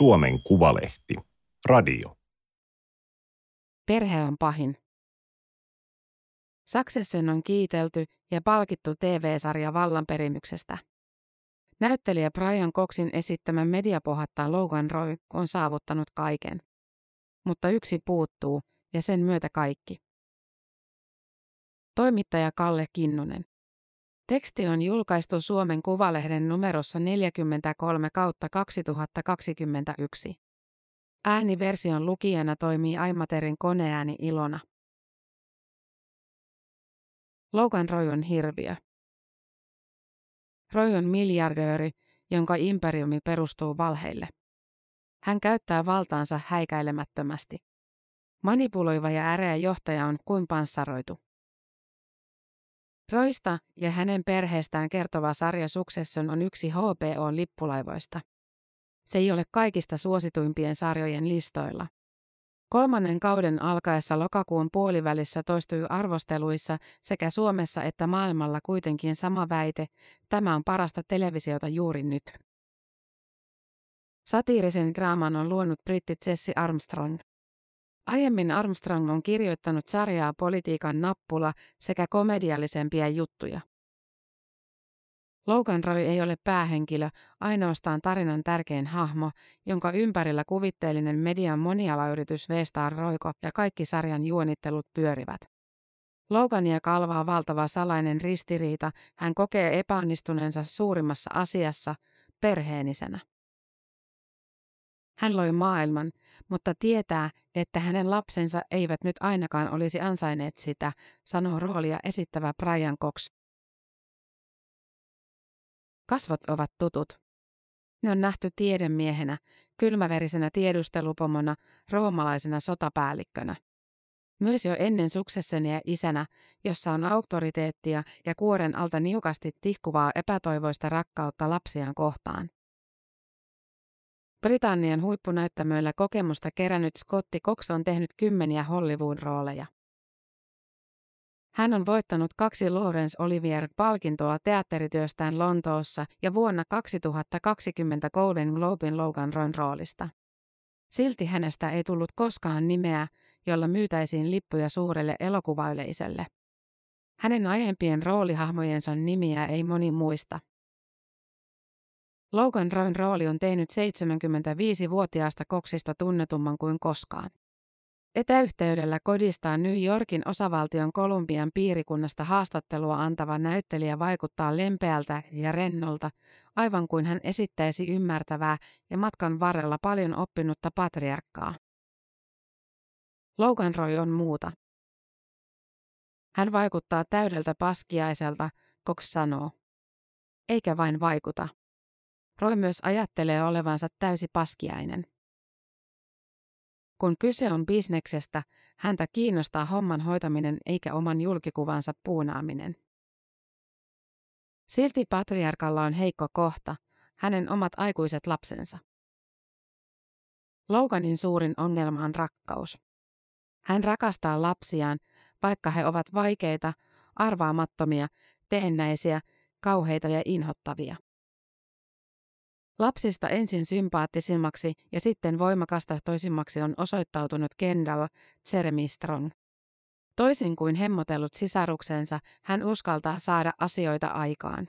Suomen Kuvalehti. Radio. Perhe on pahin. Succession on kiitelty ja palkittu TV-sarja vallanperimyksestä. Näyttelijä Brian Coxin esittämä mediapohattaa Logan Roy on saavuttanut kaiken. Mutta yksi puuttuu, ja sen myötä kaikki. Toimittaja Kalle Kinnunen. Teksti on julkaistu Suomen Kuvalehden numerossa 43 kautta 2021. Ääniversion lukijana toimii Aimaterin koneääni Ilona. Logan Roy on hirviö. Roy on miljardööri, jonka imperiumi perustuu valheille. Hän käyttää valtaansa häikäilemättömästi. Manipuloiva ja äreä johtaja on kuin panssaroitu. Roista ja hänen perheestään kertova sarja Succession on yksi HBO-lippulaivoista. Se ei ole kaikista suosituimpien sarjojen listoilla. Kolmannen kauden alkaessa lokakuun puolivälissä toistui arvosteluissa sekä Suomessa että maailmalla kuitenkin sama väite, tämä on parasta televisiota juuri nyt. Satiirisen draaman on luonut britti Jesse Armstrong. Aiemmin Armstrong on kirjoittanut sarjaa Politiikan nappula sekä komediallisempia juttuja. Logan Roy ei ole päähenkilö, ainoastaan tarinan tärkein hahmo, jonka ympärillä kuvitteellinen median monialayritys V-Star Roiko ja kaikki sarjan juonittelut pyörivät. Logania kalvaa valtava salainen ristiriita, hän kokee epäonnistuneensa suurimmassa asiassa, perheenisenä. Hän loi maailman, mutta tietää, että hänen lapsensa eivät nyt ainakaan olisi ansainneet sitä, sanoo roolia esittävä Brian Cox. Kasvot ovat tutut. Ne on nähty tiedemiehenä, kylmäverisenä tiedustelupomona, roomalaisena sotapäällikkönä. Myös jo ennen suksessenia isänä, jossa on auktoriteettia ja kuoren alta niukasti tihkuvaa epätoivoista rakkautta lapsiaan kohtaan. Britannian huippunäyttämöillä kokemusta kerännyt Scotti Cox on tehnyt kymmeniä Hollywood-rooleja. Hän on voittanut kaksi Laurence Olivier-palkintoa teatterityöstään Lontoossa ja vuonna 2020 Golden Globin Logan Royn roolista. Silti hänestä ei tullut koskaan nimeä, jolla myytäisiin lippuja suurelle elokuvayleisölle. Hänen aiempien roolihahmojensa nimiä ei moni muista. Logan Royn rooli on tehnyt 75-vuotiaasta koksista tunnetumman kuin koskaan. Etäyhteydellä kodistaan New Yorkin osavaltion Kolumbian piirikunnasta haastattelua antava näyttelijä vaikuttaa lempeältä ja rennolta, aivan kuin hän esittäisi ymmärtävää ja matkan varrella paljon oppinutta patriarkkaa. Logan Roy on muuta. Hän vaikuttaa täydeltä paskiaiselta, Cox sanoo. Eikä vain vaikuta. Roy myös ajattelee olevansa täysi paskiainen. Kun kyse on bisneksestä, häntä kiinnostaa homman hoitaminen eikä oman julkikuvansa puunaaminen. Silti patriarkalla on heikko kohta, hänen omat aikuiset lapsensa. Loganin suurin ongelma on rakkaus. Hän rakastaa lapsiaan, vaikka he ovat vaikeita, arvaamattomia, teennäisiä, kauheita ja inhottavia. Lapsista ensin sympaattisimmaksi ja sitten voimakasta toisimmaksi on osoittautunut Kendall Jeremy Strong. Toisin kuin hemmotellut sisaruksensa, hän uskaltaa saada asioita aikaan.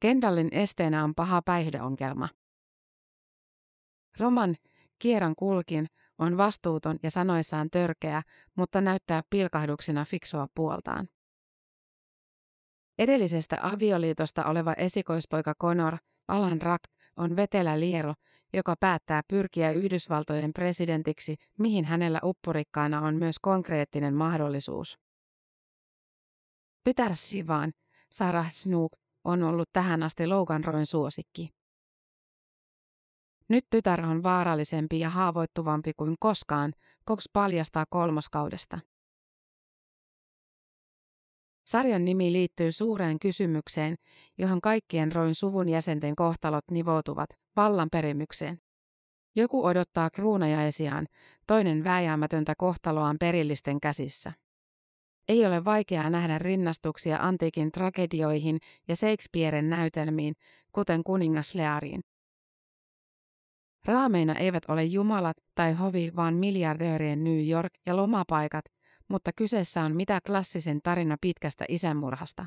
Kendallin esteenä on paha päihdeongelma. Roman, Kieran kulkin, on vastuuton ja sanoissaan törkeä, mutta näyttää pilkahduksina fiksua puoltaan. Edellisestä avioliitosta oleva esikoispoika Conor, Alan Rack, on vetelä liero, joka päättää pyrkiä Yhdysvaltojen presidentiksi, mihin hänellä uppurikkaana on myös konkreettinen mahdollisuus. Peter Sivan, Sarah Snook, on ollut tähän asti Logan Royn suosikki. Nyt tytär on vaarallisempi ja haavoittuvampi kuin koskaan, Cox paljastaa kolmoskaudesta. Sarjan nimi liittyy suureen kysymykseen, johon kaikkien Roin suvun jäsenten kohtalot nivoutuvat, vallanperimykseen. Joku odottaa kruunajaisiaan, toinen vääjäämätöntä kohtaloaan perillisten käsissä. Ei ole vaikeaa nähdä rinnastuksia antiikin tragedioihin ja Shakespearen näytelmiin, kuten kuningas Leariin. Raameina eivät ole jumalat tai hovi, vaan miljardöörien New York ja lomapaikat, mutta kyseessä on mitä klassisen tarina pitkästä isänmurhasta.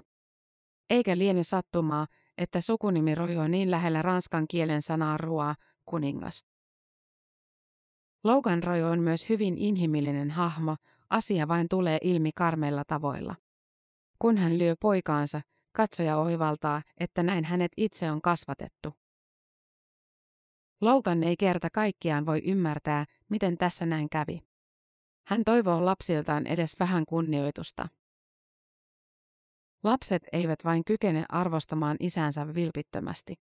Eikä liene sattumaa, että sukunimi rojoo niin lähellä ranskan kielen sanaa rua, kuningas. Logan Roy on myös hyvin inhimillinen hahmo, asia vain tulee ilmi karmeilla tavoilla. Kun hän lyö poikaansa, katsoja oivaltaa, että näin hänet itse on kasvatettu. Logan ei kerta kaikkiaan voi ymmärtää, miten tässä näin kävi. Hän toivoo lapsiltaan edes vähän kunnioitusta. Lapset eivät vain kykene arvostamaan isänsä vilpittömästi.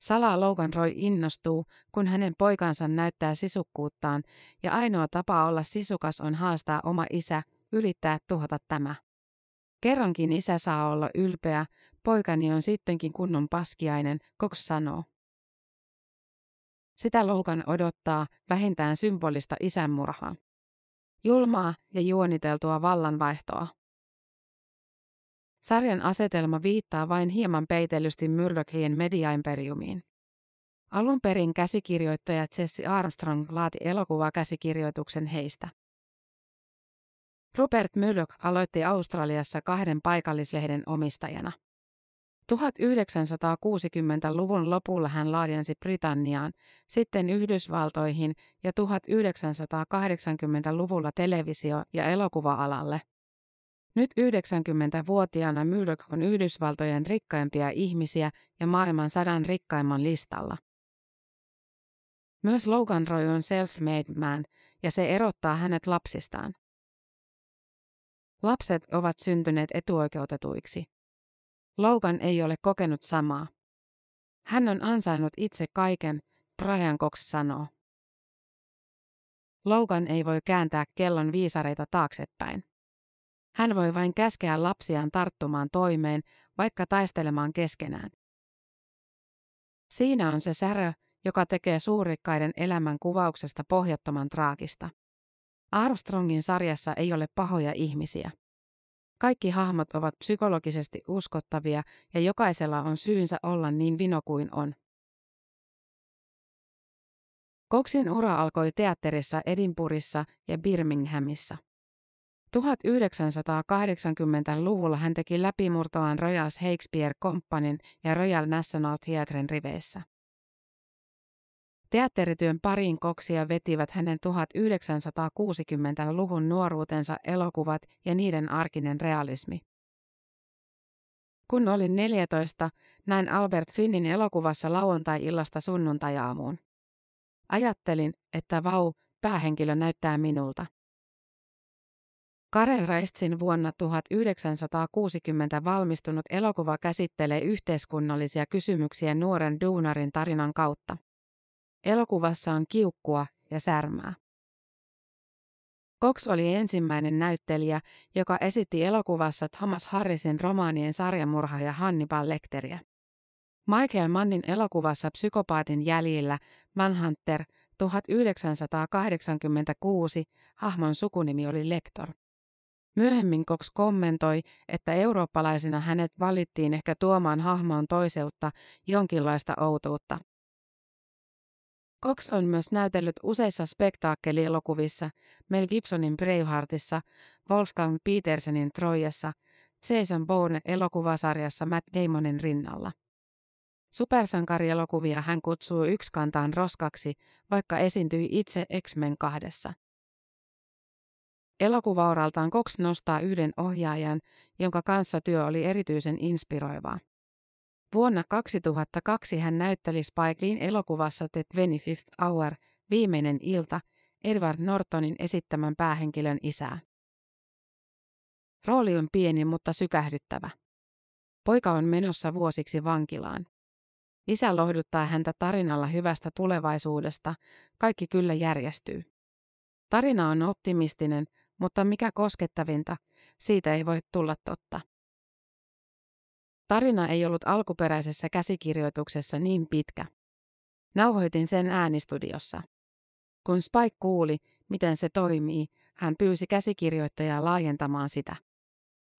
Salaa Logan Roy innostuu, kun hänen poikansa näyttää sisukkuuttaan, ja ainoa tapa olla sisukas on haastaa oma isä, ylittää tuhota tämä. Kerrankin isä saa olla ylpeä, poikani on sittenkin kunnon paskiainen, Cox sanoo. Sitä Logan odottaa vähintään symbolista isänmurhaa. Julmaa ja juoniteltua vallanvaihtoa. Sarjan asetelma viittaa vain hieman peitellysti Murdochien mediaimperiumiin. Alun perin käsikirjoittaja Jesse Armstrong laati elokuvakäsikirjoituksen heistä. Rupert Murdoch aloitti Australiassa kahden paikallislehden omistajana. 1960-luvun lopulla hän laajensi Britanniaan, sitten Yhdysvaltoihin ja 1980-luvulla televisio- ja elokuva-alalle. Nyt 90-vuotiaana Murdoch on Yhdysvaltojen rikkaimpia ihmisiä ja maailman sadan rikkaimman listalla. Myös Logan Roy on self-made man, ja se erottaa hänet lapsistaan. Lapset ovat syntyneet etuoikeutetuiksi. Logan ei ole kokenut samaa. Hän on ansainnut itse kaiken, Brian Cox sanoo. Logan ei voi kääntää kellon viisareita taaksepäin. Hän voi vain käskeä lapsiaan tarttumaan toimeen, vaikka taistelemaan keskenään. Siinä on se särö, joka tekee suurikkaiden elämän kuvauksesta pohjattoman traagista. Armstrongin sarjassa ei ole pahoja ihmisiä. Kaikki hahmot ovat psykologisesti uskottavia ja jokaisella on syynsä olla niin vino kuin on. Koksin ura alkoi teatterissa Edinburghissa ja Birminghamissa. 1980-luvulla hän teki läpimurtoaan Royal Shakespeare Companyn ja Royal National Theatren riveissä. Teatterityön pariin koksia vetivät hänen 1960-luvun nuoruutensa elokuvat ja niiden arkinen realismi. Kun olin 14, näin Albert Finnin elokuvassa lauantai-illasta sunnuntajaamuun. Ajattelin, että vau, päähenkilö näyttää minulta. Karel Reistsin vuonna 1960 valmistunut elokuva käsittelee yhteiskunnallisia kysymyksiä nuoren duunarin tarinan kautta. Elokuvassa on kiukkua ja särmää. Cox oli ensimmäinen näyttelijä, joka esitti elokuvassa Thomas Harrisin romaanien sarjamurhaaja Hannibal Lecteriä. Michael Mannin elokuvassa Psykopaatin jäljillä Manhunter 1986 hahmon sukunimi oli Lector. Myöhemmin Cox kommentoi, että eurooppalaisina hänet valittiin ehkä tuomaan hahmoon toiseutta, jonkinlaista outoutta. Cox on myös näytellyt useissa spektaakkelielokuvissa, Mel Gibsonin Braveheartissa, Wolfgang Petersenin Trojassa, Jason Bourne elokuvasarjassa Matt Damonin rinnalla. Supersankarielokuvia hän kutsuu yksikantaan roskaksi, vaikka esiintyi itse X-Men kahdessa. Elokuvauraltaan Cox nostaa yhden ohjaajan, jonka kanssa työ oli erityisen inspiroivaa. Vuonna 2002 hän näytteli Spike Leein elokuvassa The 25th Hour, viimeinen ilta, Edward Nortonin esittämän päähenkilön isää. Rooli on pieni mutta sykähdyttävä. Poika on menossa vuosiksi vankilaan. Isä lohduttaa häntä tarinalla hyvästä tulevaisuudesta, kaikki kyllä järjestyy. Tarina on optimistinen, mutta mikä koskettavinta, siitä ei voi tulla totta. Tarina ei ollut alkuperäisessä käsikirjoituksessa niin pitkä. Nauhoitin sen äänistudiossa. Kun Spike kuuli, miten se toimii, hän pyysi käsikirjoittajaa laajentamaan sitä.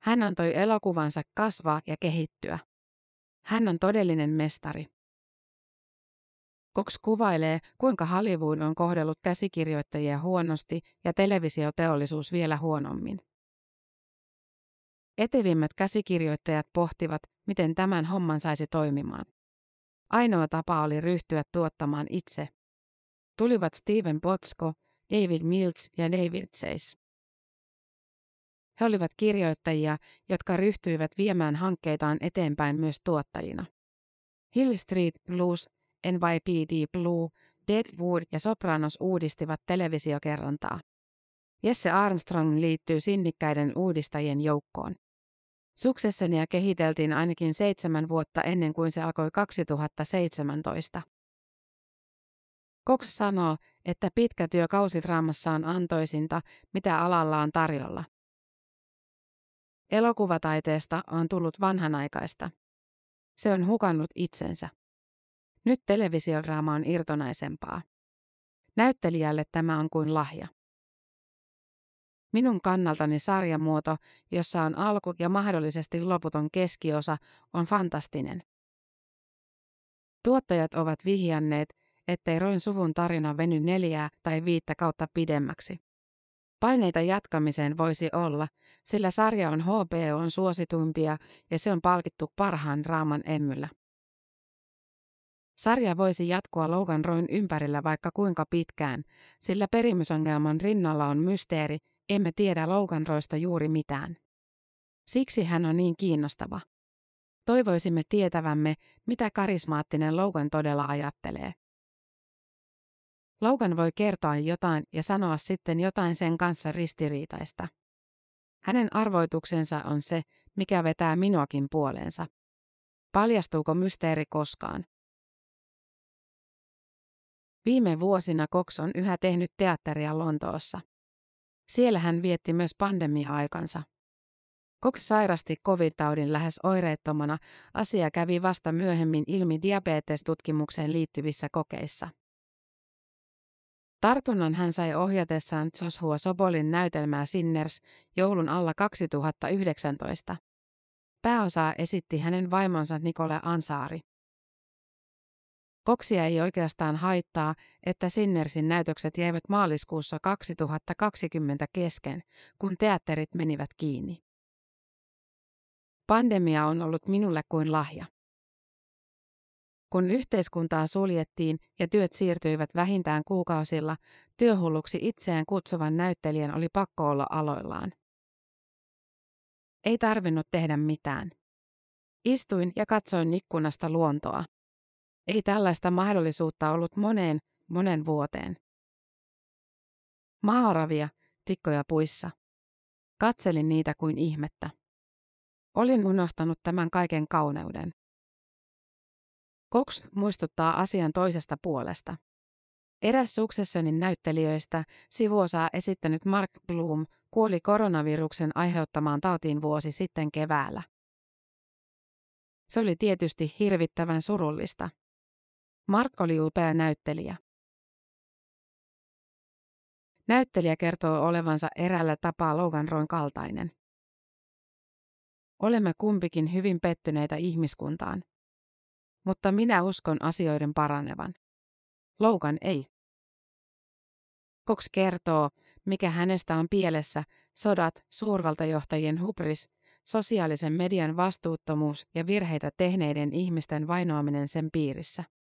Hän antoi elokuvansa kasvaa ja kehittyä. Hän on todellinen mestari. Cox kuvailee, kuinka Hollywood on kohdellut käsikirjoittajia huonosti ja televisioteollisuus vielä huonommin. Etevimmät käsikirjoittajat pohtivat, miten tämän homman saisi toimimaan. Ainoa tapa oli ryhtyä tuottamaan itse. Tulivat Steven Potsko, David Mills ja David Chase. He olivat kirjoittajia, jotka ryhtyivät viemään hankkeitaan eteenpäin myös tuottajina. Hill Street Blues, NYPD Blue, Deadwood ja Sopranos uudistivat televisiokerrontaa. Jesse Armstrong liittyy sinnikkäiden uudistajien joukkoon. Suksessenia kehiteltiin ainakin seitsemän vuotta ennen kuin se alkoi 2017. Cox sanoo, että pitkä työ kausidraamassa on antoisinta, mitä alalla on tarjolla. Elokuvataiteesta on tullut vanhanaikaista. Se on hukannut itsensä. Nyt televisiodraama on irtonaisempaa. Näyttelijälle tämä on kuin lahja. Minun kannaltani sarjamuoto, jossa on alku ja mahdollisesti loputon keskiosa, on fantastinen. Tuottajat ovat vihjanneet, ettei Roin suvun tarina veny neljää tai viittä kautta pidemmäksi. Paineita jatkamiseen voisi olla, sillä sarja on on suosituimpia ja se on palkittu parhaan draaman emmyllä. Sarja voisi jatkua Logan Roin ympärillä vaikka kuinka pitkään, sillä perimysongelman rinnalla on mysteeri, emme tiedä Logan Roista juuri mitään. Siksi hän on niin kiinnostava. Toivoisimme tietävämme, mitä karismaattinen Logan todella ajattelee. Logan voi kertoa jotain ja sanoa sitten jotain sen kanssa ristiriitaista. Hänen arvoituksensa on se, mikä vetää minuakin puoleensa. Paljastuuko mysteeri koskaan? Viime vuosina Cox on yhä tehnyt teatteria Lontoossa. Siellä hän vietti myös pandemia-aikansa. Cox sairasti covid-taudin lähes oireettomana, asia kävi vasta myöhemmin ilmi diabetestutkimukseen liittyvissä kokeissa. Tartunnan hän sai ohjatessaan Joshua Sobolin näytelmää Sinners joulun alla 2019. Pääosaa esitti hänen vaimonsa Nicole Ansaari. Koksia ei oikeastaan haittaa, että Sinnersin näytökset jäivät maaliskuussa 2020 kesken, kun teatterit menivät kiinni. Pandemia on ollut minulle kuin lahja. Kun yhteiskuntaa suljettiin ja työt siirtyivät vähintään kuukausilla, työhulluksi itseään kutsuvan näyttelijän oli pakko olla aloillaan. Ei tarvinnut tehdä mitään. Istuin ja katsoin ikkunasta luontoa. Ei tällaista mahdollisuutta ollut moneen, monen vuoteen. Maaravia, tikkoja puissa. Katselin niitä kuin ihmettä. Olin unohtanut tämän kaiken kauneuden. Cox muistuttaa asian toisesta puolesta. Eräs Successionin näyttelijöistä, sivuosaa esittänyt Mark Bloom, kuoli koronaviruksen aiheuttamaan tautiin vuosi sitten keväällä. Se oli tietysti hirvittävän surullista. Mark oli upea näyttelijä. Näyttelijä kertoo olevansa erällä tapaa Logan Roin kaltainen. Olemme kumpikin hyvin pettyneitä ihmiskuntaan. Mutta minä uskon asioiden paranevan. Logan ei. Cox kertoo, mikä hänestä on pielessä, sodat, suurvaltajohtajien hubris, sosiaalisen median vastuuttomuus ja virheitä tehneiden ihmisten vainoaminen sen piirissä.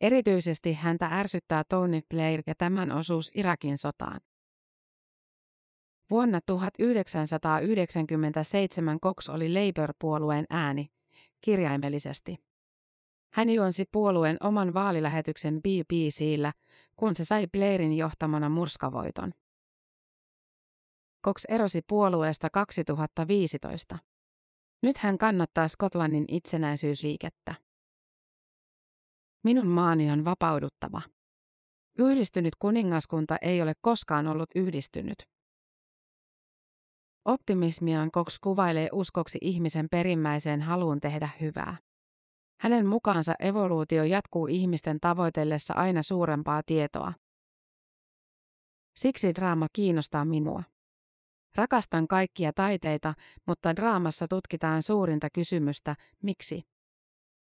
Erityisesti häntä ärsyttää Tony Blair ja tämän osuus Irakin sotaan. Vuonna 1997 Cox oli Labour-puolueen ääni, kirjaimellisesti. Hän juonsi puolueen oman vaalilähetyksen BBCllä, kun se sai Blairin johtamana murskavoiton. Cox erosi puolueesta 2015. Nyt hän kannattaa Skotlannin itsenäisyysliikettä. Minun maani on vapauduttava. Yhdistynyt kuningaskunta ei ole koskaan ollut yhdistynyt. Optimismiaan Cox kuvailee uskoksi ihmisen perimmäiseen haluun tehdä hyvää. Hänen mukaansa evoluutio jatkuu ihmisten tavoitellessa aina suurempaa tietoa. Siksi draama kiinnostaa minua. Rakastan kaikkia taiteita, mutta draamassa tutkitaan suurinta kysymystä, miksi.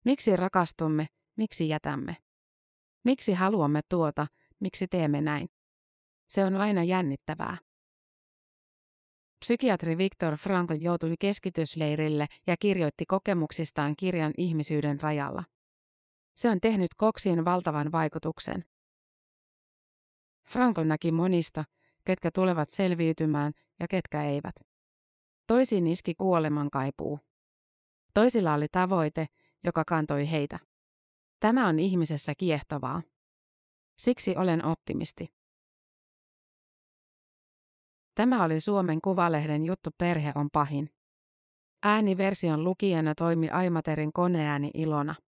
Miksi rakastumme, miksi jätämme? Miksi haluamme tuota, miksi teemme näin? Se on aina jännittävää. Psykiatri Viktor Frankl joutui keskitysleirille ja kirjoitti kokemuksistaan kirjan ihmisyyden rajalla. Se on tehnyt koksiin valtavan vaikutuksen. Frankl näki monista, ketkä tulevat selviytymään ja ketkä eivät. Toisiin iski kuoleman kaipuu. Toisilla oli tavoite, joka kantoi heitä. Tämä on ihmisessä kiehtovaa. Siksi olen optimisti. Tämä oli Suomen Kuvalehden juttu Perhe on pahin. Ääniversion lukijana toimi Aimaterin koneääni Ilona.